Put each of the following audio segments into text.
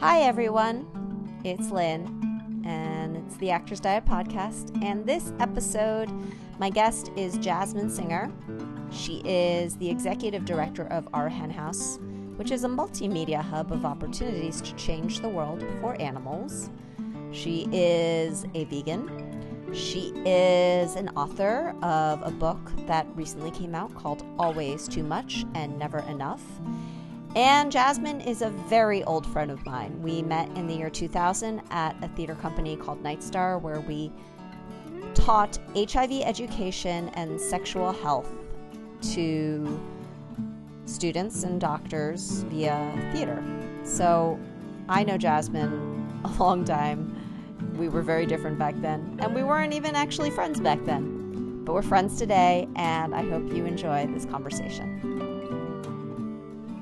Hi, everyone. It's Lynn, and it's the Actors Diet Podcast. And this episode, my guest is Jasmin Singer. She is the executive director of Our Hen House, which is a multimedia hub of opportunities to change the world for animals. She is a vegan. She is an author of a book that recently came out called Always Too Much and Never Enough. And Jasmin is a very old friend of mine. We met in the year 2000 at a theater company called NiteStar, where we taught HIV education and sexual health to students and doctors via theater. So I know Jasmin a long time. We were very different back then, and we weren't even actually friends back then. But we're friends today, and I hope you enjoy this conversation.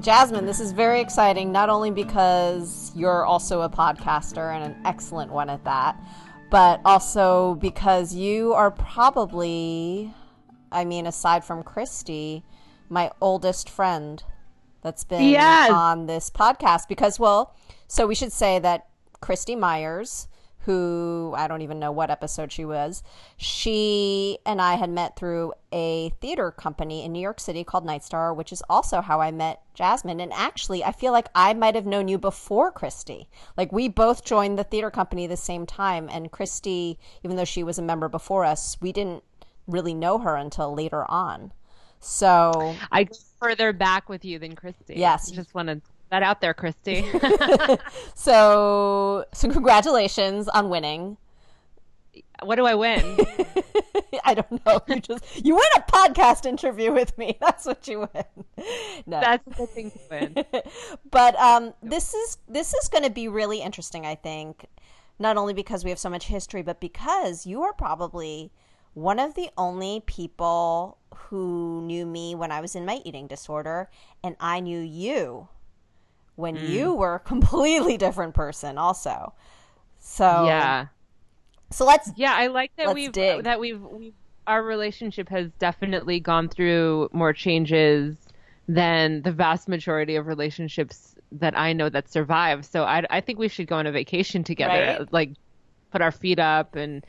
Jasmin, this is very exciting, not only because you're also a podcaster and an excellent one at that, but also because you are probably, I mean, aside from Christy, my oldest friend that's been Yes. on this podcast. Because, well, so we should say that Christy Meyers, who I don't even know what episode she was, she and I had met through a theater company in New York City called NiteStar, which is also how I met Jasmin. And actually, I feel like I might have known you before Christy. Like, we both joined the theater company the same time. And Christy, even though she was a member before us, we didn't really know her until later on. So, I go further back with you than Christy. Yes. I Just want to that out there, Christy. so, so congratulations on winning. what do I win? I don't know. You just you win a podcast interview with me. That's what you win. No. That's the thing to win. but um, this is this is going to be really interesting. I think not only because we have so much history, but because you are probably one of the only people who knew me when I was in my eating disorder, and I knew you when hmm. you were a completely different person. Also, so Yeah. So let's Yeah, I like that we've dig. that we've, we've our relationship has definitely gone through more changes than the vast majority of relationships that I know that survive. So I I think we should go on a vacation together, Right? like put our feet up and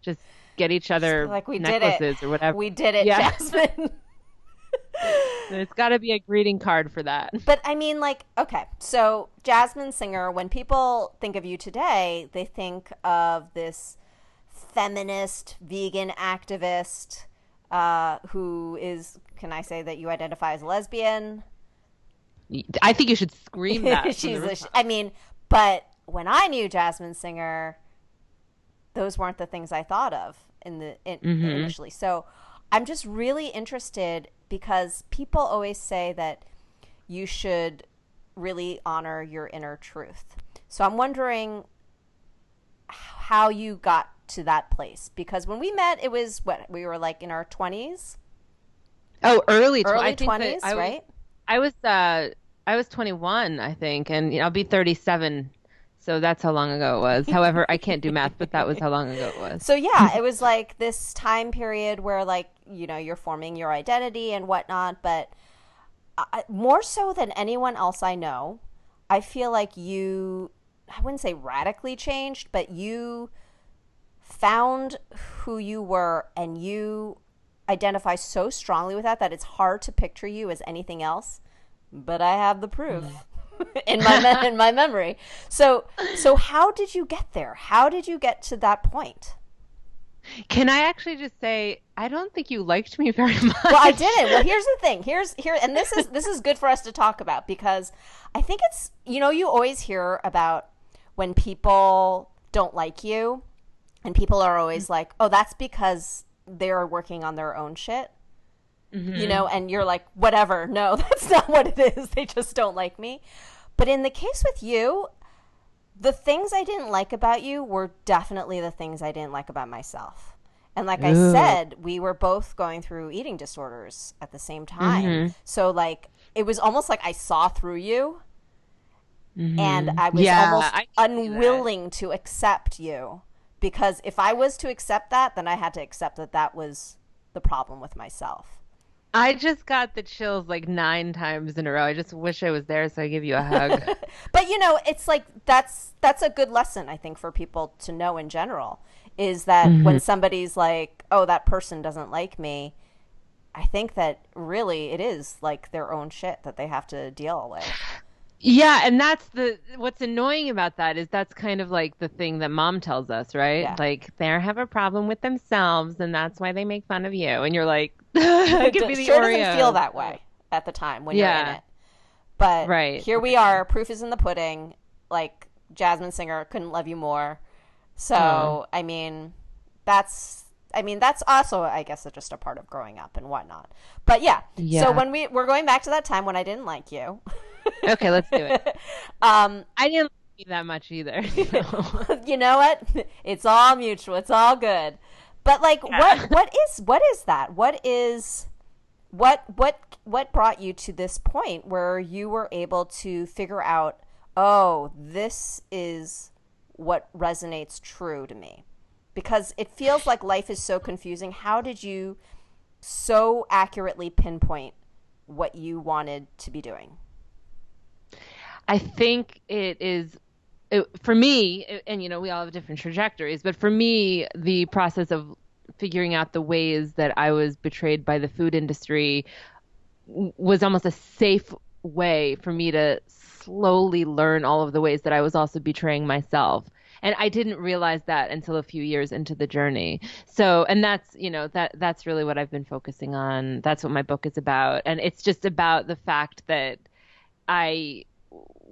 just get each other like we did necklaces it. or whatever. We did it, Yeah. Jasmin. There's got to be a greeting card for that. But I mean, like, okay, so Jasmin Singer, when people think of you today, they think of this feminist, vegan activist uh, who is, can I say that you identify as lesbian? I think you should scream that. She's, the a, sh- I mean, but when I knew Jasmin Singer, those weren't the things I thought of in the in, initially. So I'm just really interested because people always say that you should really honor your inner truth. So I'm wondering how you got to that place because when we met, it was what we were like in our 20s, Oh, early tw- early think that 20s, I was- right? I was uh I was 21, I think, and you know, I'll be 37. So that's how long ago it was. However, I can't do math, but that was how long ago it was. So yeah, it was like this time period where like you know you're forming your identity and whatnot, but I, more so than anyone else I know, I feel like you I wouldn't say radically changed, but you found who you were and you identify so strongly with that that it's hard to picture you as anything else. But I have the proof mm-hmm. in my me- in my memory. So so how did you get there? How did you get to that point? Can I actually just say I don't think you liked me very much. well i didn't. Well here's the thing. Here's here and this is this is good for us to talk about because i think it's you know you always hear about when people don't like you and people are always mm-hmm. like oh that's because they're working on their own shit. You mm-hmm. know and you're like whatever. No that's not what it is. They just don't like me. But in the case with you the things i didn't like about you were definitely the things i didn't like about myself and like I said, we were both going through eating disorders at the same time. Mm-hmm. So like it was almost like I saw through you mm-hmm. and I was Yeah, almost I can see that. unwilling to accept you because if I was to accept that, then I had to accept that that was the problem with myself. I just got the chills like nine times in a row. I just wish I was there so I give you a hug. but you know, it's like that's that's a good lesson I think for people to know in general is that mm-hmm. when somebody's like, "Oh, that person doesn't like me," I think that really it is like their own shit that they have to deal with. Yeah, and that's the what's annoying about that is that's kind of like the thing that mom tells us, right? Yeah. Like they have a problem with themselves and that's why they make fun of you. And you're like, it could be the sure Oreo. doesn't feel that way at the time when yeah. you're in it. But right. here we are, proof is in the pudding. Like Jasmin Singer couldn't love you more. So, uh. I mean, that's I mean, that's also, I guess, just a part of growing up and whatnot. But yeah, yeah. so when we we're going back to that time when I didn't like you. okay, let's do it. Um, I didn't like that much either. So. you know what? It's all mutual. It's all good. But like, yeah. what what is what is that? What is what what what brought you to this point where you were able to figure out, oh, this is what resonates true to me? Because it feels like life is so confusing. How did you so accurately pinpoint what you wanted to be doing? I think it is it, for me, and you know, we all have different trajectories, but for me, the process of figuring out the ways that I was betrayed by the food industry was almost a safe way for me to slowly learn all of the ways that I was also betraying myself. And I didn't realize that until a few years into the journey. So, and that's, you know, that that's really what I've been focusing on. That's what my book is about. And it's just about the fact that I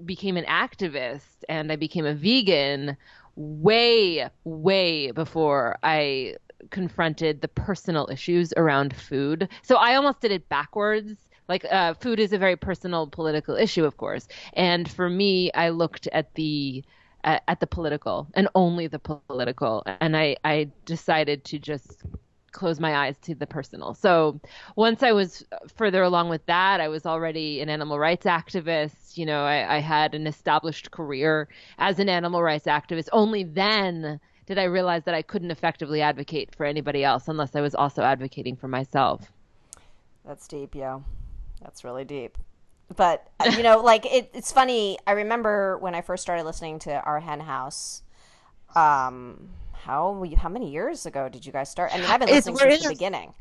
became an activist and I became a vegan way, way before I confronted the personal issues around food. So I almost did it backwards. Like uh, food is a very personal political issue, of course, and for me, I looked at the at the political and only the political, and I I decided to just close my eyes to the personal. So once I was further along with that, I was already an animal rights activist. You know, I, I had an established career as an animal rights activist. Only then did I realize that I couldn't effectively advocate for anybody else unless I was also advocating for myself. That's deep, yo. That's really deep. But uh, you know, like it, it's funny. I remember when I first started listening to Our Hen House. Um, how how many years ago did you guys start? I mean, I've been listening since the beginning.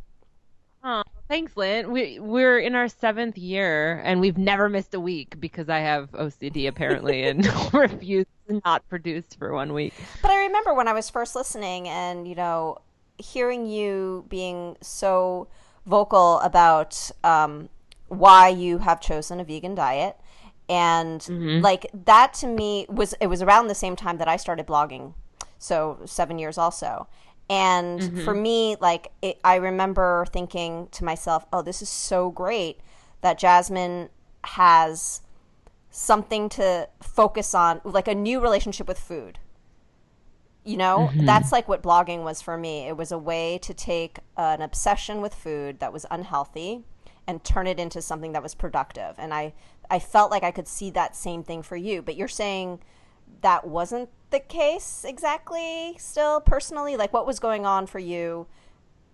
Oh, thanks, Lynn. We we're in our seventh year, and we've never missed a week because I have OCD apparently and refuse to not produce for one week. But I remember when I was first listening, and you know, hearing you being so vocal about um, why you have chosen a vegan diet, and mm-hmm. like that to me was it was around the same time that I started blogging so seven years also. And mm-hmm. for me, like, it, I remember thinking to myself, oh, this is so great that Jasmin has something to focus on, like a new relationship with food. You know, mm-hmm. that's like what blogging was for me. It was a way to take an obsession with food that was unhealthy and turn it into something that was productive. And I, I felt like I could see that same thing for you. But you're saying that wasn't the case exactly still personally like what was going on for you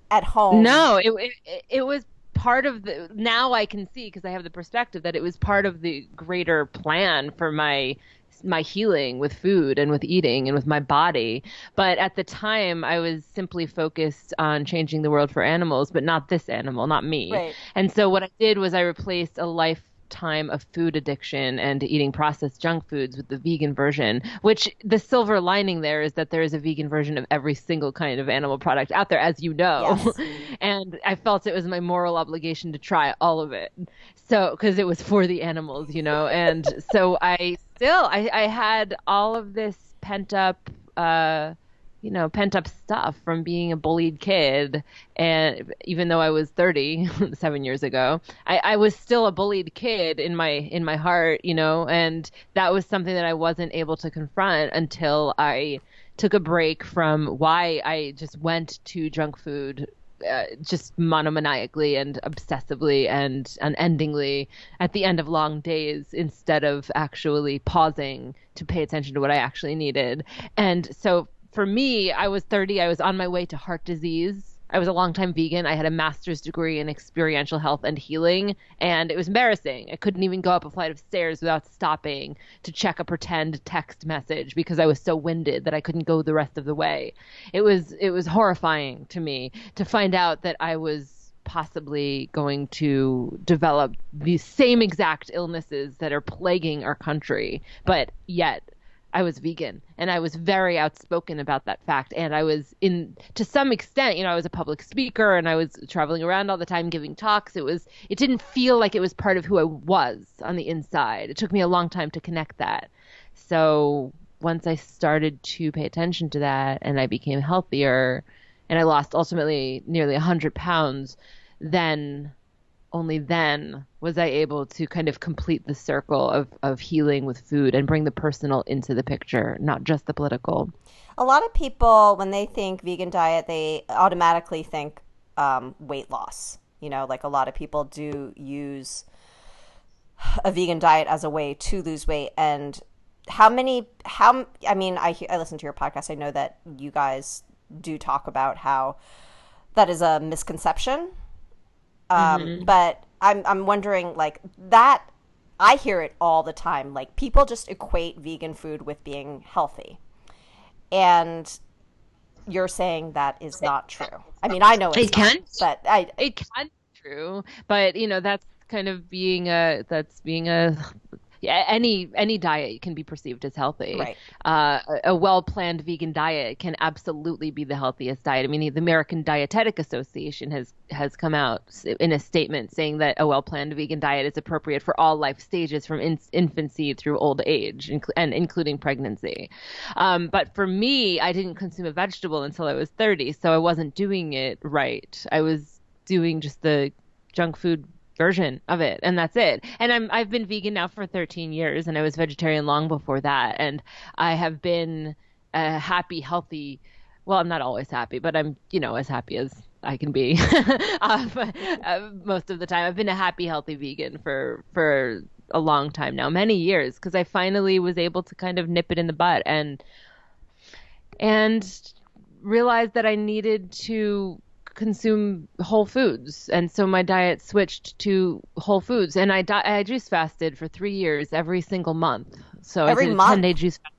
at home no it it, it was part of the now i can see because i have the perspective that it was part of the greater plan for my my healing with food and with eating and with my body. But at the time, I was simply focused on changing the world for animals, but not this animal, not me. Right. And so what I did was I replaced a life time of food addiction and eating processed junk foods with the vegan version, which the silver lining there is that there is a vegan version of every single kind of animal product out there, as you know. Yes. and I felt it was my moral obligation to try all of it. So, because it was for the animals, you know, and so I still, I, I had all of this pent up, uh, you know, pent up stuff from being a bullied kid. And even though I was 30 seven years ago, I, I was still a bullied kid in my, in my heart, you know, and that was something that I wasn't able to confront until I took a break from why I just went to junk food uh, just monomaniacally and obsessively and unendingly at the end of long days instead of actually pausing to pay attention to what I actually needed. And so for me, I was 30. I was on my way to heart disease. I was a longtime vegan. I had a master's degree in experiential health and healing, and it was embarrassing. I couldn't even go up a flight of stairs without stopping to check a pretend text message because I was so winded that I couldn't go the rest of the way. It was it was horrifying to me to find out that I was possibly going to develop the same exact illnesses that are plaguing our country, but yet I was vegan and I was very outspoken about that fact. And I was in, to some extent, you know, I was a public speaker and I was traveling around all the time giving talks. It was, it didn't feel like it was part of who I was on the inside. It took me a long time to connect that. So once I started to pay attention to that and I became healthier and I lost ultimately nearly 100 pounds, then only then was I able to kind of complete the circle of, of healing with food and bring the personal into the picture, not just the political. A lot of people, when they think vegan diet, they automatically think um, weight loss. You know, like a lot of people do use a vegan diet as a way to lose weight. And how many, how, I mean, I, I listen to your podcast. I know that you guys do talk about how that is a misconception um, mm-hmm. But I'm I'm wondering like that. I hear it all the time. Like people just equate vegan food with being healthy, and you're saying that is not true. I mean, I know it's it can, not, but I it can be true. But you know, that's kind of being a that's being a any any diet can be perceived as healthy. Right. Uh, a well planned vegan diet can absolutely be the healthiest diet. I mean, the American Dietetic Association has has come out in a statement saying that a well planned vegan diet is appropriate for all life stages from in- infancy through old age, inc- and including pregnancy. Um, but for me, I didn't consume a vegetable until I was 30, so I wasn't doing it right. I was doing just the junk food version of it and that's it. And i'm i've been vegan now for 13 years and i was vegetarian long before that and i have been a happy healthy. Well i'm not always happy but i'm you know as happy as i can be uh, most of the time. I've been a happy healthy vegan for for a long time now many years because i finally was able to kind of nip it in the butt and and realized that i needed to consume whole foods, and so my diet switched to whole foods. And I di- I juice fasted for three years, every single month. So every I did month? ten day juice. Fast.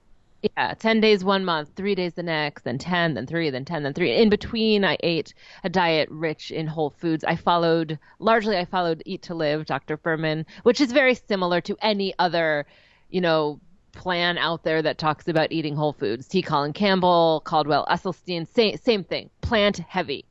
Yeah, ten days one month, three days the next, then ten, then three, then ten, then three. In between, I ate a diet rich in whole foods. I followed largely. I followed Eat to Live, Dr. Fuhrman, which is very similar to any other, you know, plan out there that talks about eating whole foods. T. Colin Campbell, Caldwell Esselstyn, same same thing, plant heavy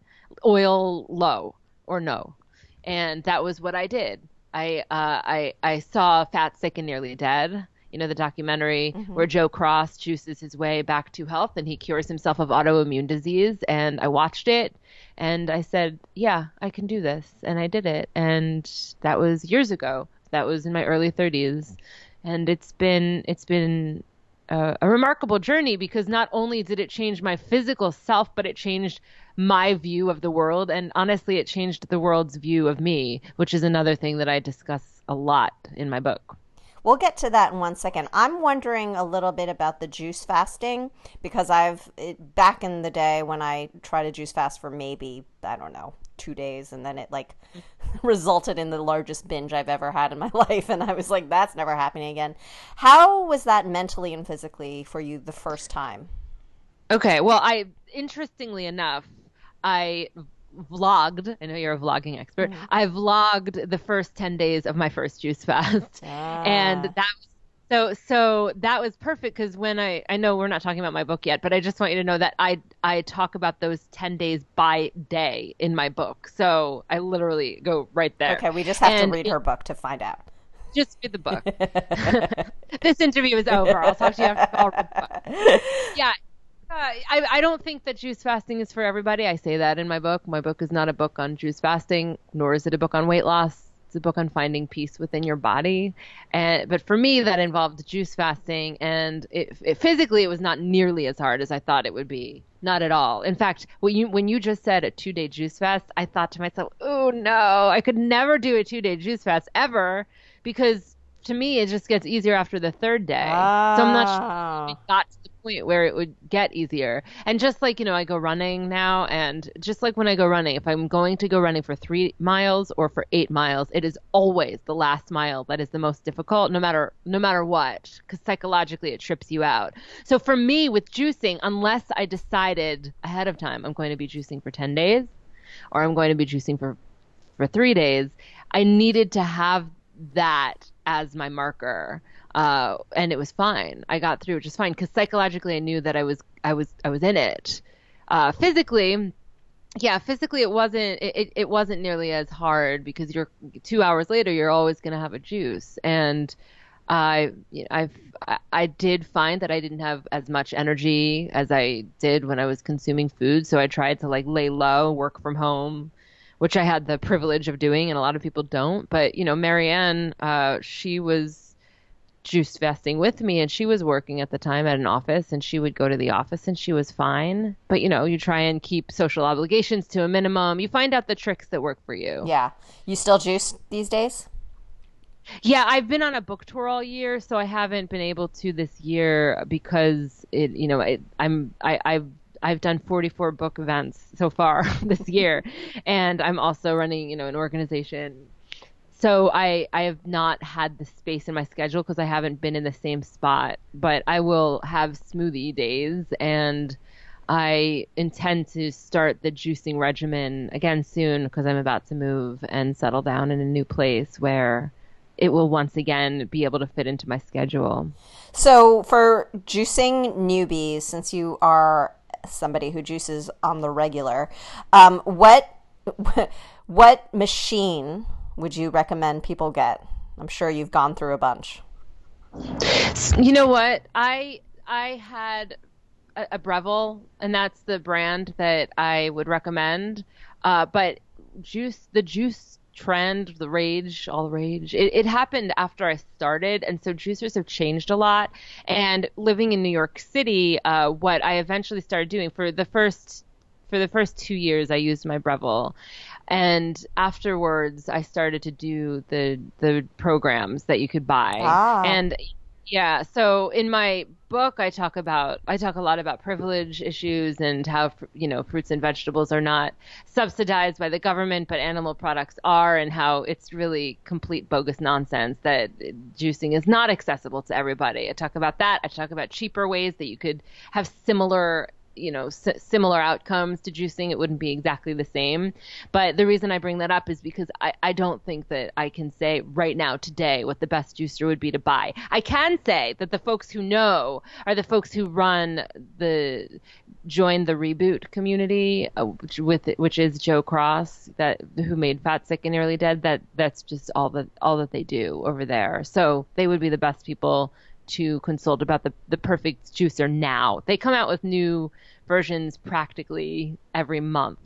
oil low or no. And that was what I did. I uh, I I saw Fat, Sick, and Nearly Dead. You know the documentary mm-hmm. where Joe Cross juices his way back to health and he cures himself of autoimmune disease. And I watched it, and I said, "Yeah, I can do this," and I did it. And that was years ago. That was in my early 30s, and it's been it's been a, remarkable journey because not only did it change my physical self, but it changed my view of the world. And honestly, it changed the world's view of me, which is another thing that I discuss a lot in my book. We'll get to that in one second. I'm wondering a little bit about the juice fasting because I've it, back in the day when I tried to juice fast for maybe I don't know two days, and then it like resulted in the largest binge I've ever had in my life, and I was like, that's never happening again. How was that mentally and physically for you the first time? Okay, well, I interestingly enough, I vlogged. I know you're a vlogging expert. Mm-hmm. I vlogged the first 10 days of my first juice fast. Ah. And that so so that was perfect because when I I know we're not talking about my book yet, but I just want you to know that I I talk about those 10 days by day in my book. So I literally go right there. Okay, we just have and to read it, her book to find out. Just read the book. this interview is over. I'll talk to you after I'll read the book. Yeah, uh, I, I don't think that juice fasting is for everybody. I say that in my book. My book is not a book on juice fasting, nor is it a book on weight loss. It's a book on finding peace within your body. And but for me, that involved juice fasting, and it, it, physically, it was not nearly as hard as I thought it would be. Not at all. In fact, when you when you just said a two day juice fast, I thought to myself, "Oh no, I could never do a two day juice fast ever," because to me, it just gets easier after the third day. Oh. So I'm not sure ah. we got to the point where it would get easier. And just like, you know, I go running now and just like when I go running, if I'm going to go running for 3 miles or for 8 miles, it is always the last mile that is the most difficult no matter no matter what cuz psychologically it trips you out. So for me with juicing, unless I decided ahead of time I'm going to be juicing for 10 days or I'm going to be juicing for for 3 days, I needed to have that as my marker uh, and it was fine. I got through it just fine because psychologically I knew that I was I was I was in it. Uh, physically, yeah, physically it wasn't it, it wasn't nearly as hard because you're two hours later you're always gonna have a juice and. I I've I did find that I didn't have as much energy as I did when I was consuming food, so I tried to like lay low, work from home, which I had the privilege of doing, and a lot of people don't. But you know, Marianne, uh, she was juice fasting with me and she was working at the time at an office and she would go to the office and she was fine. But you know you try and keep social obligations to a minimum. You find out the tricks that work for you. Yeah. You still juice these days? Yeah i've been on a book tour all year so i haven't been able to this year because it you know it, i'm i i've I've done 44 book events so far this year, and I'm also running, you know, an organization so I I have not had the space in my schedule because I haven't been in the same spot. But I will have smoothie days, and I intend to start the juicing regimen again soon because I'm about to move and settle down in a new place where it will once again be able to fit into my schedule. So for juicing newbies, since you are somebody who juices on the regular, um, what what machine would you recommend people get? I'm sure you've gone through a bunch. You know what? I I had a, a Breville, and that's the brand that I would recommend. Uh, but juice, the juice trend, the rage, all the rage, it, it happened after I started, and so juicers have changed a lot. And living in New York City, uh, what I eventually started doing for the first for the first two years, I used my Breville, and afterwards I started to do the the programs that you could buy. Ah. And yeah, so in my book I talk about I talk a lot about privilege issues and how you know fruits and vegetables are not subsidized by the government but animal products are and how it's really complete bogus nonsense that juicing is not accessible to everybody. I talk about that. I talk about cheaper ways that you could have similar you know s- similar outcomes to juicing it wouldn't be exactly the same. But the reason i bring that up is because I, I don't think that i can say right now today what the best juicer would be to buy. I can say that the folks who know are the folks who run the join the reboot community uh, which, with which is joe cross that who made fat sick and nearly dead that that's just all that all that they do over there. So they would be the best people to consult about the, the perfect juicer now. They come out with new versions practically every month.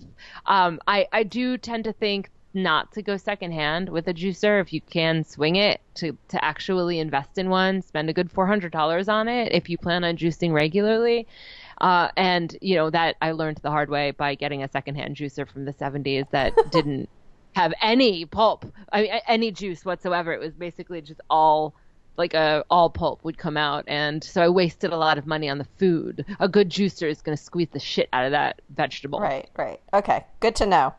Um, I, I do tend to think not to go secondhand with a juicer if you can swing it to, to actually invest in one, spend a good $400 on it if you plan on juicing regularly. Uh, and, you know, that I learned the hard way by getting a secondhand juicer from the 70s that didn't have any pulp, I mean, any juice whatsoever. It was basically just all like a all pulp would come out. And so i wasted a lot of money on the food. A good juicer is going to squeeze the shit out of that vegetable. Right right. Okay good to know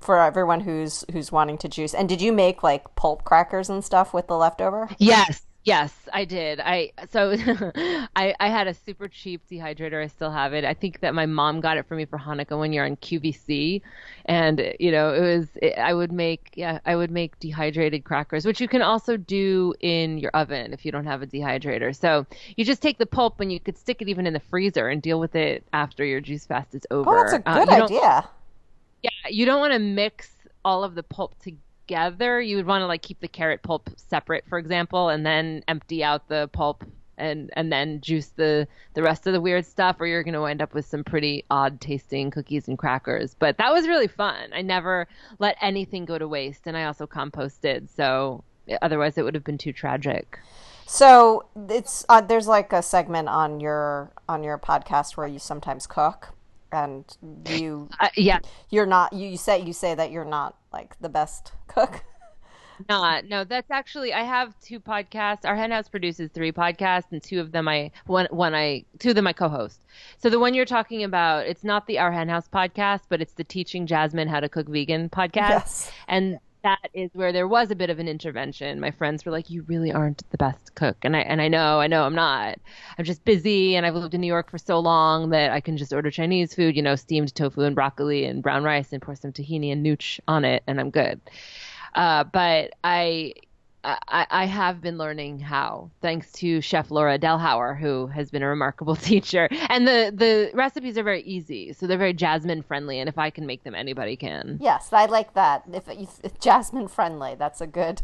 for everyone who's who's wanting to juice. And did you make like pulp crackers and stuff with the leftover? Yes Yes, I did. I so I I had a super cheap dehydrator. I still have it. I think that my mom got it for me for Hanukkah one year on QVC, and you know it was it, I would make yeah I would make dehydrated crackers, which you can also do in your oven if you don't have a dehydrator. So you just take the pulp and you could stick it even in the freezer and deal with it after your juice fast is over. Oh, that's a uh, good idea. Yeah, you don't want to mix all of the pulp together together, you would want to like keep the carrot pulp separate, for example, and then empty out the pulp and and then juice the the rest of the weird stuff or you're going to end up with some pretty odd tasting cookies and crackers. But that was really fun. I never let anything go to waste and i also composted so otherwise it would have been too tragic. So it's uh, there's like a segment on your on your podcast where you sometimes cook and you uh, yeah you're not you, you say you say that you're not like the best cook not. No, that's actually I have two podcasts. Our hen house produces three podcasts, and two of them I one one I two of them I co-host. So the one you're talking about, it's not the Our Hen House podcast, but it's the Teaching Jasmin How to Cook Vegan podcast, Yes. and that is where there was a bit of an intervention. My friends were like, "You really aren't the best cook," and I and I know, I know, I'm not. I'm just busy, and I've lived in New York for so long that I can just order Chinese food, you know, steamed tofu and broccoli and brown rice, and pour some tahini and nooch on it, and I'm good. Uh, but I, I, I have been learning how, thanks to Chef Laura Delhauer, who has been a remarkable teacher. And the the recipes are very easy, so they're very jasmin friendly. And if I can make them, anybody can. Yes, I like that. If, if, if jasmin friendly, that's a good.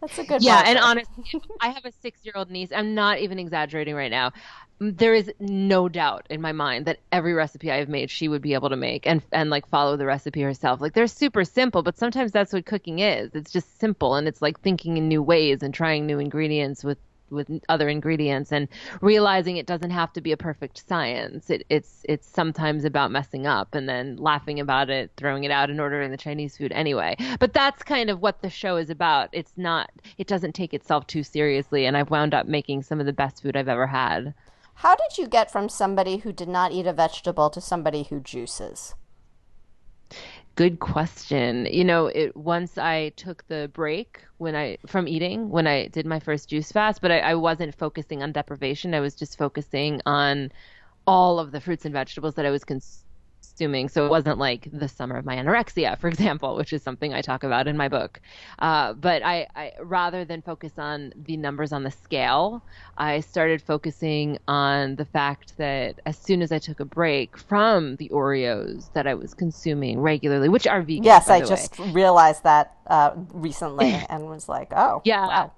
That's a good. Yeah, and honestly, I have a six year old niece. I'm not even exaggerating right now. Mm, there is no doubt in my mind that every recipe I have made, she would be able to make and and like follow the recipe herself. Like they're super simple, but sometimes that's what cooking is. It's just simple, and it's like thinking in new ways and trying new ingredients with with other ingredients and realizing it doesn't have to be a perfect science. It, it's it's sometimes about messing up and then laughing about it, throwing it out, and ordering the Chinese food anyway. But that's kind of what the show is about. It's not. It doesn't take itself too seriously, and I've wound up making some of the best food I've ever had. How did you get from somebody who did not eat a vegetable to somebody who juices? Good question. You know, it once I took the break when I from eating when I did my first juice fast, but I, I wasn't focusing on deprivation. I was just focusing on all of the fruits and vegetables that I was consuming. So it wasn't like the summer of my anorexia, for example, which is something I talk about in my book. Uh, but I, I, rather than focus on the numbers on the scale, I started focusing on the fact that as soon as I took a break from the Oreos that I was consuming regularly, which are vegan. Yes, I just way. realized that uh, recently and was like, oh, Yeah. wow.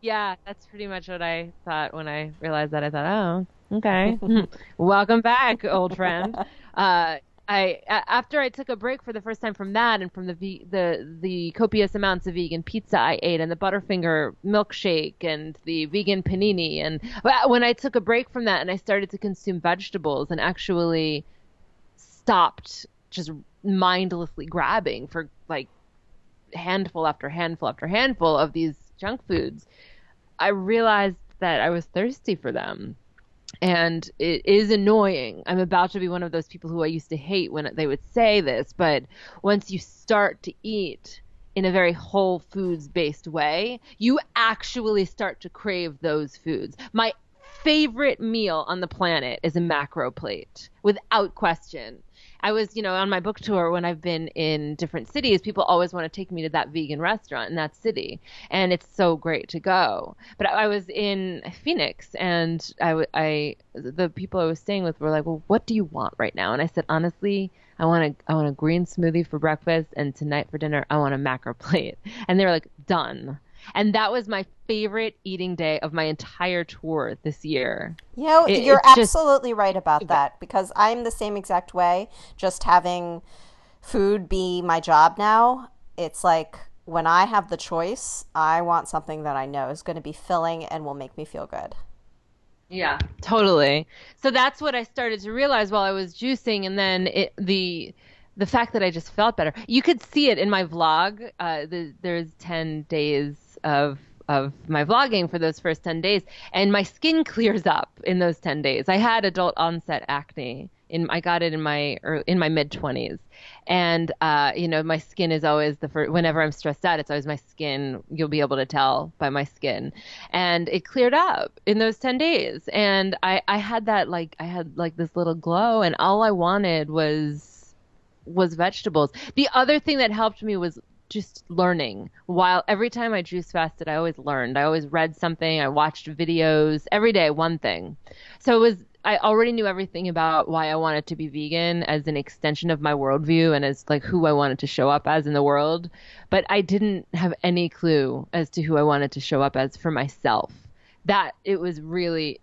Yeah, that's pretty much what I thought when I realized that. I thought, oh, okay, welcome back, old friend. Uh, I after I took a break for the first time from that and from the the the copious amounts of vegan pizza I ate and the Butterfinger milkshake and the vegan panini and when I took a break from that and I started to consume vegetables and actually stopped just mindlessly grabbing for like handful after handful after handful of these junk foods, I realized that I was thirsty for them. And it is annoying. I'm about to be one of those people who I used to hate when they would say this, but once you start to eat in a very whole foods based way, you actually start to crave those foods. My favorite meal on the planet is a macro plate, without question. I was, you know, on my book tour when I've been in different cities, people always want to take me to that vegan restaurant in that city, and it's so great to go. But I was in Phoenix, and I, I, the people I was staying with were like, "Well, what do you want right now?" And I said, honestly, I want a, I want a green smoothie for breakfast, and tonight for dinner, I want a macro plate. And they were like, "Done." And that was my favorite eating day of my entire tour this year. You know, It- you're it's just- absolutely right about that because I'm the same exact way. Just having food be my job now, it's like when I have the choice, I want something that I know is going to be filling and will make me feel good. Yeah, totally. So that's what I started to realize while I was juicing, and then it, the the fact that I just felt better. You could see it in my vlog. Uh, the, there's ten days of of my vlogging for those first 10 days and my skin clears up in those 10 days. I had adult onset acne in i got it in my in my mid 20s and uh, you know my skin is always the first whenever i'm stressed out it's always my skin you'll be able to tell by my skin. And it cleared up in those 10 days. And i i had that like i had like this little glow and all i wanted was was vegetables. The other thing that helped me was just learning. While every time i juice fasted i always learned. I always read something. I watched videos. Every day one thing. So it was I already knew everything about why I wanted to be vegan as an extension of my worldview and as like who I wanted to show up as in the world. But I didn't have any clue as to who I wanted to show up as for myself. That it was really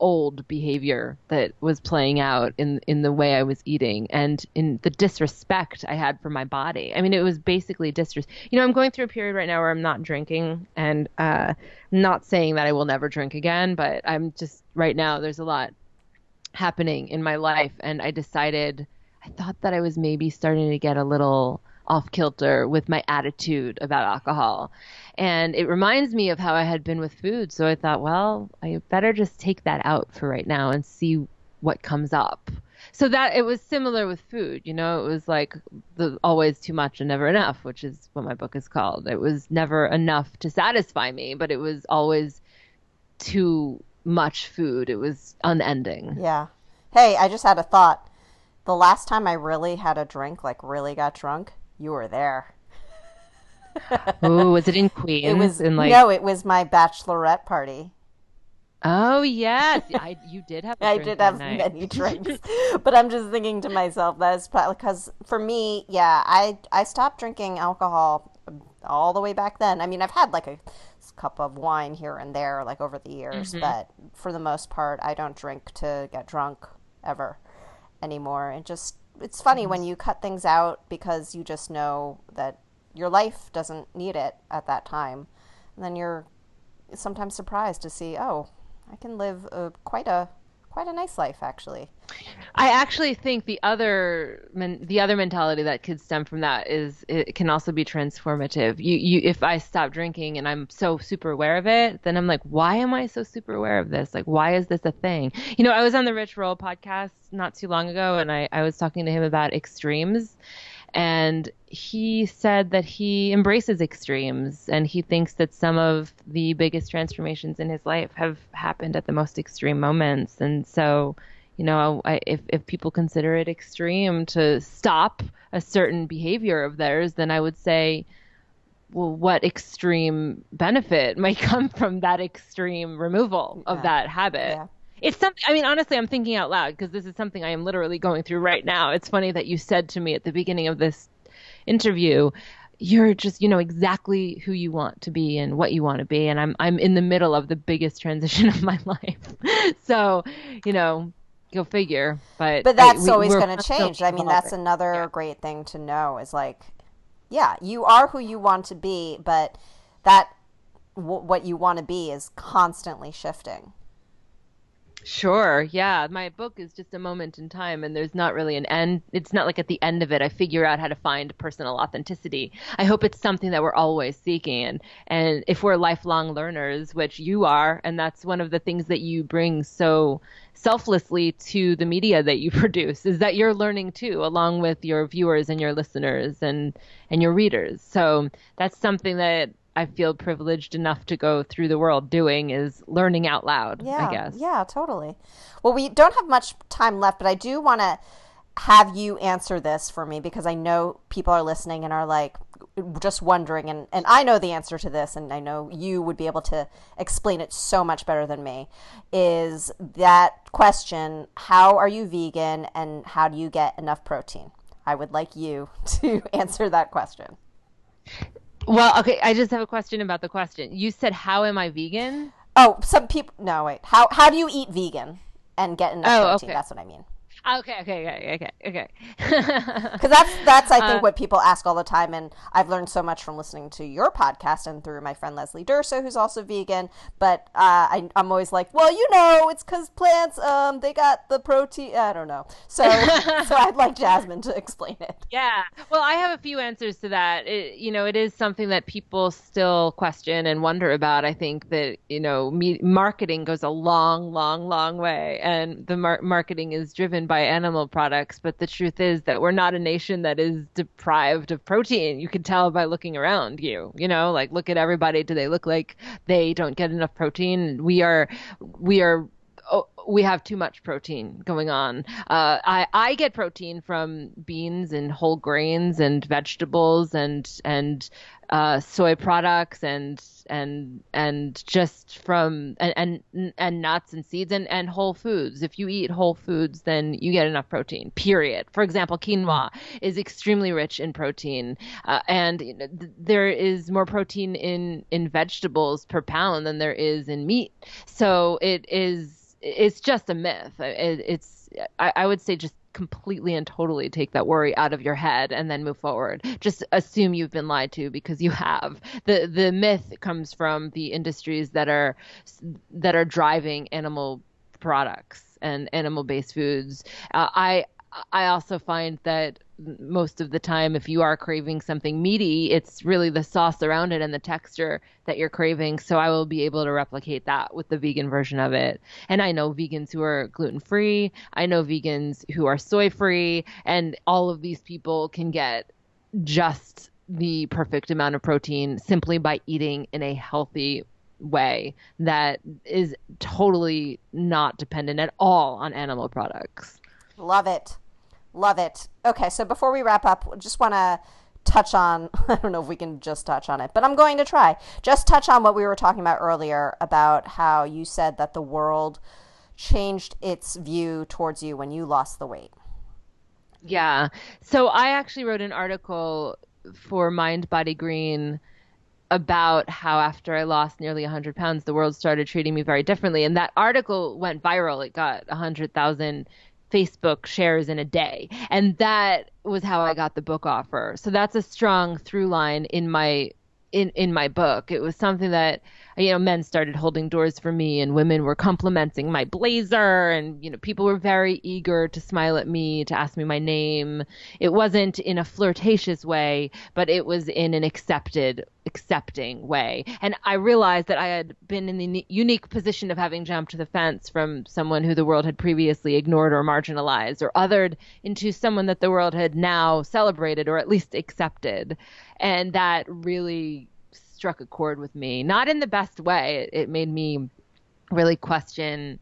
old behavior that was playing out in in the way I was eating and in the disrespect I had for my body. I mean, it was basically disrespect. You know, I'm going through a period right now where I'm not drinking, and uh, not saying that I will never drink again, but I'm just right now. There's a lot happening in my life and I decided I thought that I was maybe starting to get a little off kilter with my attitude about alcohol. And it reminds me of how I had been with food. So I thought, well, I better just take that out for right now and see what comes up. So that it was similar with food, you know, it was like the always too much and never enough, which is what my book is called. It was never enough to satisfy me, but it was always too much food. It was unending. Yeah. Hey, I just had a thought. The last time I really had a drink, like really got drunk, you were there. oh, was it in Queens? It was in like no, it was my bachelorette party. Oh yes, I, you did have. I did have night. many drinks, but I'm just thinking to myself that's because for me, yeah, I I stopped drinking alcohol all the way back then. I mean, I've had like a cup of wine here and there, like over the years, mm-hmm. but for the most part, I don't drink to get drunk ever anymore. It just it's funny when you cut things out because you just know that your life doesn't need it at that time, and then you're sometimes surprised to see, oh, I can live a, quite a quite a nice life actually. I actually think the other the other mentality that could stem from that is it can also be transformative. You you if I stop drinking and I'm so super aware of it, then I'm like, why am I so super aware of this? Like, why is this a thing? You know, I was on the Rich Roll podcast not too long ago, and I I was talking to him about extremes, and he said that he embraces extremes and he thinks that some of the biggest transformations in his life have happened at the most extreme moments and so you know I, if if people consider it extreme to stop a certain behavior of theirs then i would say well what extreme benefit might come from that extreme removal of that habit? Yeah. It's something i mean honestly i'm thinking out loud because this is something i am literally going through right now. It's funny that you said to me at the beginning of this interview you're just you know exactly who you want to be and what you want to be and i'm i'm in the middle of the biggest transition of my life. So you know go figure but but that's we, always going to change. I mean that's another yeah. great thing to know is like yeah you are who you want to be but that w- what you want to be is constantly shifting Sure. Yeah. My book is just a moment in time and there's not really an end. It's not like at the end of it I figure out how to find personal authenticity. I hope it's something that we're always seeking and and if we're lifelong learners, which you are, and that's one of the things that you bring so selflessly to the media that you produce is that you're learning too along with your viewers and your listeners and and your readers. So that's something that I feel privileged enough to go through the world doing is learning out loud, yeah, I guess. Yeah, totally. Well, we don't have much time left, but I do want to have you answer this for me because I know people are listening and are like just wondering and, and I know the answer to this and I know you would be able to explain it so much better than me is that question how are you vegan and how do you get enough protein? I would like you to answer that question. Well, okay, I just have a question about the question. You said, "How am I vegan?" Oh, some people. No, wait. How how do you eat vegan and get enough oh, protein? Okay. That's what I mean. Okay, okay, okay, okay, okay. Because that's that's I think uh, what people ask all the time, and I've learned so much from listening to your podcast and through my friend Leslie Durso, who's also vegan. But uh, I, am always like, well, you know, it's because plants, um, they got the protein. I don't know. So so I'd like Jasmin to explain it. Yeah. Well, I have a few answers to that. It, you know, it is something that people still question and wonder about. I think that you know, me- marketing goes a long, long, long way, and the mar- marketing is driven by animal products, but the truth is that we're not a nation that is deprived of protein. You can tell by looking around you, you know, like look at everybody. Do they look like they don't get enough protein? We are, we are oh, we have too much protein going on. Uh, I I get protein from beans and whole grains and vegetables and and uh, soy products and and and just from and, and and nuts and seeds and and whole foods. If you eat whole foods, then you get enough protein. Period. For example, quinoa is extremely rich in protein, uh, and there is more protein in in vegetables per pound than there is in meat. So it is it's just a myth. It, it's I, I would say just completely and totally take that worry out of your head and then move forward. Just assume you've been lied to because you have. The the myth comes from the industries that are that are driving animal products and animal based foods. Uh, I I also find that most of the time, if you are craving something meaty, it's really the sauce around it and the texture that you're craving. So I will be able to replicate that with the vegan version of it. And I know vegans who are gluten free, I know vegans who are soy free, and all of these people can get just the perfect amount of protein simply by eating in a healthy way that is totally not dependent at all on animal products. Love it. Love it. Okay, so before we wrap up, just want to touch on I don't know if we can just touch on it, but I'm going to try. Just touch on what we were talking about earlier about how you said that the world changed its view towards you when you lost the weight. Yeah. So I actually wrote an article for Mind Body Green about how after I lost nearly 100 pounds, the world started treating me very differently. And that article went viral. It got 100,000 Facebook shares in a day. And that was how I got the book offer. So that's a strong through line in my in in my book. It was something that you know men started holding doors for me and women were complimenting my blazer and you know people were very eager to smile at me to ask me my name. It wasn't in a flirtatious way, but it was in an accepted accepting way. And I realized that I had been in the unique position of having jumped the fence from someone who the world had previously ignored or marginalized or othered into someone that the world had now celebrated or at least accepted. And that really struck a chord with me. Not in the best way. It, made me really question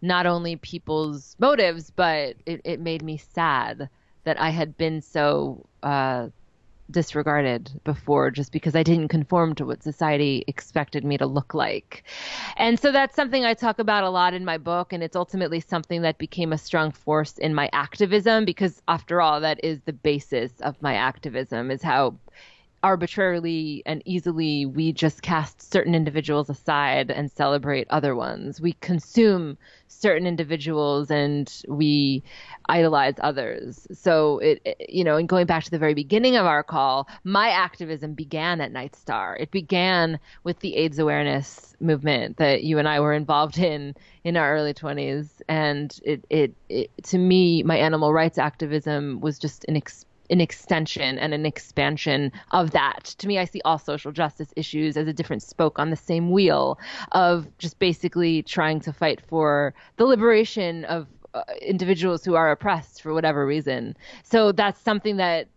not only people's motives, but it, it made me sad that I had been so uh, disregarded before just because I didn't conform to what society expected me to look like. And so that's something I talk about a lot in my book. And it's ultimately something that became a strong force in my activism because, after all, that is the basis of my activism is how arbitrarily and easily we just cast certain individuals aside and celebrate other ones. We consume certain individuals and we idolize others. So it, it, you know, and going back to the very beginning of our call, my activism began at NiteStar. It began with the AIDS awareness movement that you and I were involved in in our early 20s and it it, it to me my animal rights activism was just an experience an extension and an expansion of that. To me, I see all social justice issues as a different spoke on the same wheel of just basically trying to fight for the liberation of uh, individuals who are oppressed for whatever reason. So that's something that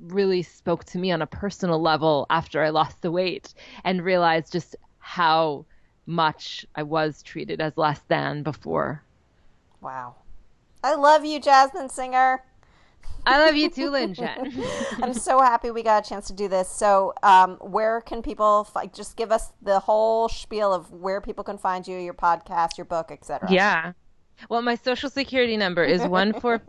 really spoke to me on a personal level after I lost the weight and realized just how much I was treated as less than before. Wow. I love you, Jasmin Singer. I love you too, Lynn Chen. I'm so happy we got a chance to do this. So, um, where can people fi- just give us the whole spiel of where people can find you, your podcast, your book, etc. Yeah. Well, my social security number is one four.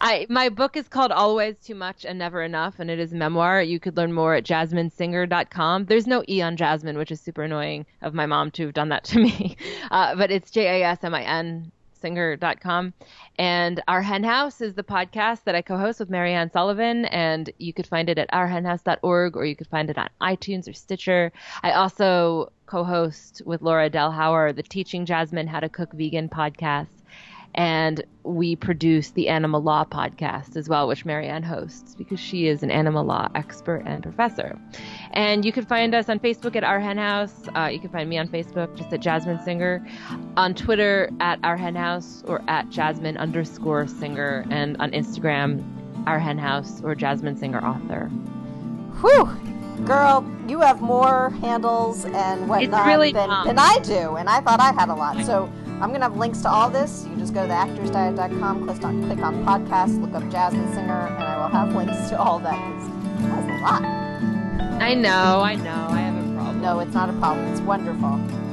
I my book is called Always Too Much and Never Enough, and it is memoir. You could learn more at jasminsinger.com. There's no e on Jasmin, which is super annoying of my mom to have done that to me, uh, but it's J A S M I N singer.com. And Our Hen House is the podcast that I co host with Marianne Sullivan. And you could find it at ourhenhouse.org or you could find it on iTunes or Stitcher. I also co host with Laura Delhauer the Teaching Jasmin How to Cook Vegan podcast and we produce the Animal Law podcast as well, which Marianne hosts because she is an animal law expert and professor. And you can find us on Facebook at Our Hen House. Uh, you can find me on Facebook just at Jasmin Singer, on Twitter at Our Hen House or at Jasmin underscore Singer, and on Instagram, Our Hen House or Jasmin Singer Author. Whew! Girl, you have more handles and whatnot really than, than I do, and I thought I had a lot. So I'm going to have links to all this. You just go to theactorsdiet.com, click on, click on podcast, look up Jasmin Singer, and I will have links to all that. That's a lot. I know, I know. I have a problem. No, it's not a problem. It's wonderful.